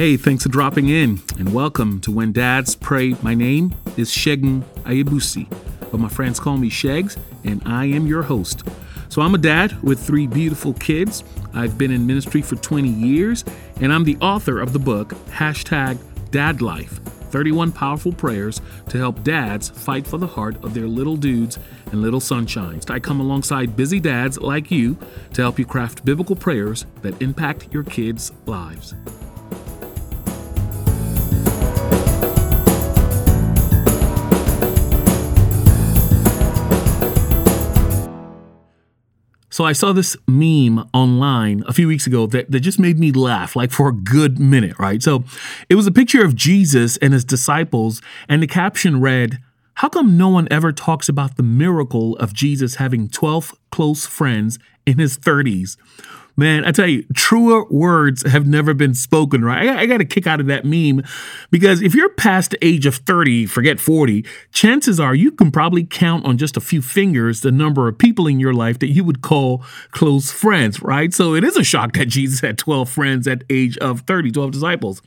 Hey, thanks for dropping in and welcome to When Dads Pray. My name is Shegun Ayabusi, but my friends call me Shegs, and I am your host. So I'm a dad with three beautiful kids. I've been in ministry for 20 years, and I'm the author of the book, hashtag Dad Life 31 Powerful Prayers to Help Dads Fight for the Heart of Their Little Dudes and Little Sunshines. I come alongside busy dads like you to help you craft biblical prayers that impact your kids' lives. So I saw this meme online a few weeks ago that, that just made me laugh, like for a good minute, right? So it was a picture of Jesus and his disciples, and the caption read, How come no one ever talks about the miracle of Jesus having 12 close friends in his 30s? Man, I tell you, truer words have never been spoken, right? I, I got a kick out of that meme because if you're past the age of 30, forget 40, chances are you can probably count on just a few fingers the number of people in your life that you would call close friends, right? So it is a shock that Jesus had 12 friends at age of 30, 12 disciples.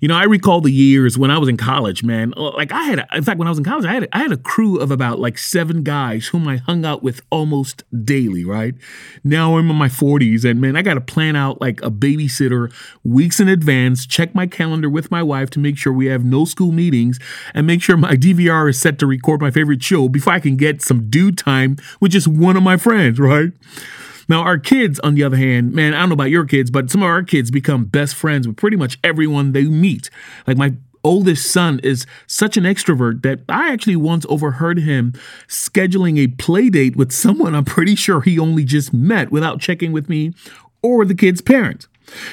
You know, I recall the years when I was in college, man. Uh, like I had, a, in fact, when I was in college, I had, a, I had a crew of about like seven guys whom I hung out with almost daily, right? Now I'm in my 40s and man, I got to plan out like a babysitter weeks in advance, check my calendar with my wife to make sure we have no school meetings, and make sure my DVR is set to record my favorite show before I can get some due time with just one of my friends, right? Now, our kids, on the other hand, man, I don't know about your kids, but some of our kids become best friends with pretty much everyone they meet. Like my oldest son is such an extrovert that I actually once overheard him scheduling a play date with someone I'm pretty sure he only just met without checking with me or the kid's parents.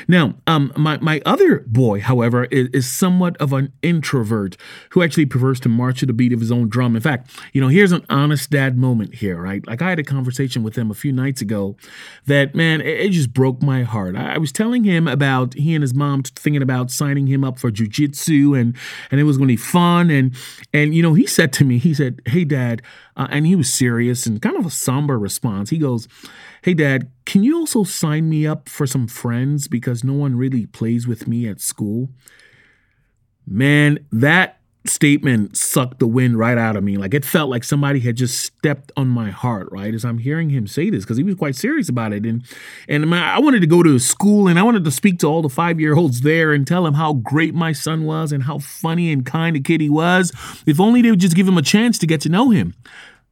Now, um, my, my other boy, however, is, is, somewhat of an introvert who actually prefers to march to the beat of his own drum. In fact, you know, here's an honest dad moment here, right? Like I had a conversation with him a few nights ago that, man, it, it just broke my heart. I, I, was telling him about he and his mom thinking about signing him up for jujitsu and, and it was going to be fun. And, and, you know, he said to me, he said, Hey, dad, uh, and he was serious and kind of a somber response. He goes, Hey, Dad, can you also sign me up for some friends because no one really plays with me at school? Man, that statement sucked the wind right out of me. Like it felt like somebody had just stepped on my heart, right? As I'm hearing him say this, because he was quite serious about it. And and I wanted to go to school and I wanted to speak to all the five year olds there and tell them how great my son was and how funny and kind a kid he was. If only they would just give him a chance to get to know him.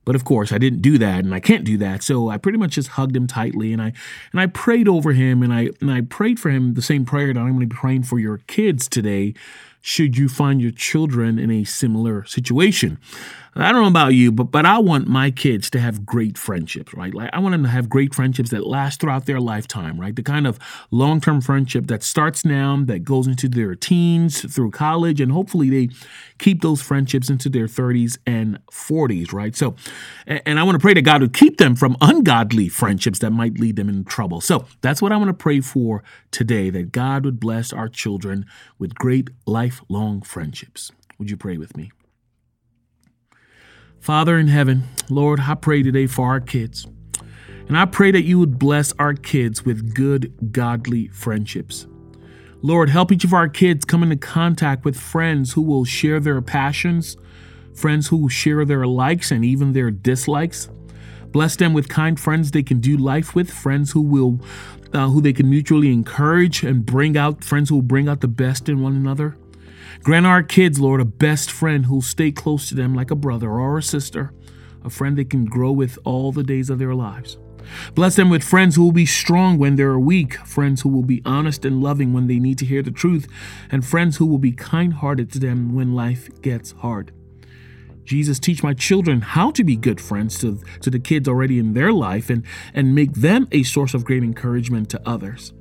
But of course, I didn't do that and I can't do that. So I pretty much just hugged him tightly and I and I prayed over him and I and I prayed for him the same prayer that I'm going to be praying for your kids today should you find your children in a similar situation. I don't know about you, but but I want my kids to have great friendships, right? Like I want them to have great friendships that last throughout their lifetime, right? The kind of long-term friendship that starts now, that goes into their teens, through college, and hopefully they keep those friendships into their 30s and 40s, right? So, and I want to pray to God to keep them from ungodly friendships that might lead them in trouble. So that's what I want to pray for today, that God would bless our children with great lifelong friendships. Would you pray with me? Father in heaven, Lord, I pray today for our kids. And I pray that you would bless our kids with good, godly friendships. Lord, help each of our kids come into contact with friends who will share their passions, friends who will share their likes and even their dislikes. Bless them with kind friends they can do life with, friends who will uh, who they can mutually encourage and bring out friends who will bring out the best in one another. Grant our kids, Lord, a best friend who'll stay close to them like a brother or a sister, a friend they can grow with all the days of their lives. Bless them with friends who will be strong when they're weak, friends who will be honest and loving when they need to hear the truth, and friends who will be kind hearted to them when life gets hard. Jesus, teach my children how to be good friends to, to the kids already in their life and, and make them a source of great encouragement to others.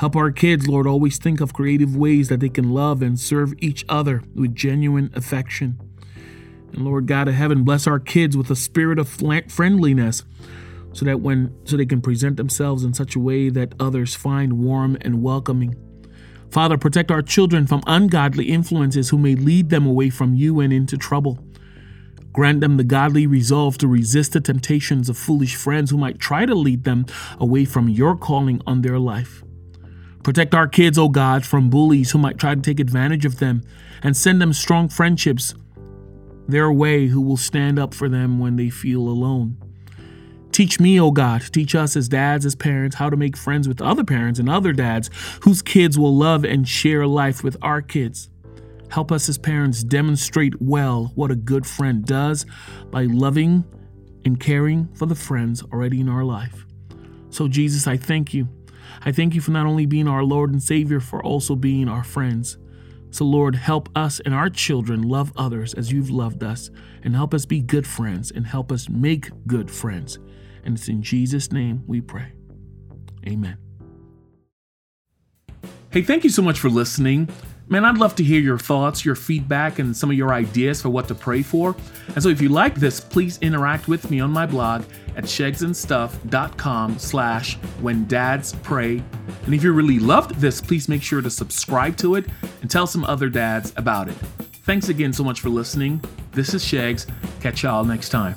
Help our kids, Lord, always think of creative ways that they can love and serve each other with genuine affection. And Lord God of heaven, bless our kids with a spirit of friendliness so that when so they can present themselves in such a way that others find warm and welcoming. Father, protect our children from ungodly influences who may lead them away from you and into trouble. Grant them the godly resolve to resist the temptations of foolish friends who might try to lead them away from your calling on their life. Protect our kids, O God, from bullies who might try to take advantage of them, and send them strong friendships their way who will stand up for them when they feel alone. Teach me, O God, teach us as dads, as parents, how to make friends with other parents and other dads whose kids will love and share life with our kids. Help us as parents demonstrate well what a good friend does by loving and caring for the friends already in our life. So, Jesus, I thank you. I thank you for not only being our Lord and Savior, for also being our friends. So, Lord, help us and our children love others as you've loved us, and help us be good friends and help us make good friends. And it's in Jesus' name we pray. Amen. Hey, thank you so much for listening. Man, I'd love to hear your thoughts, your feedback, and some of your ideas for what to pray for. And so if you like this, please interact with me on my blog at shegsandstuff.com slash when dads pray. And if you really loved this, please make sure to subscribe to it and tell some other dads about it. Thanks again so much for listening. This is Shegs. Catch y'all next time.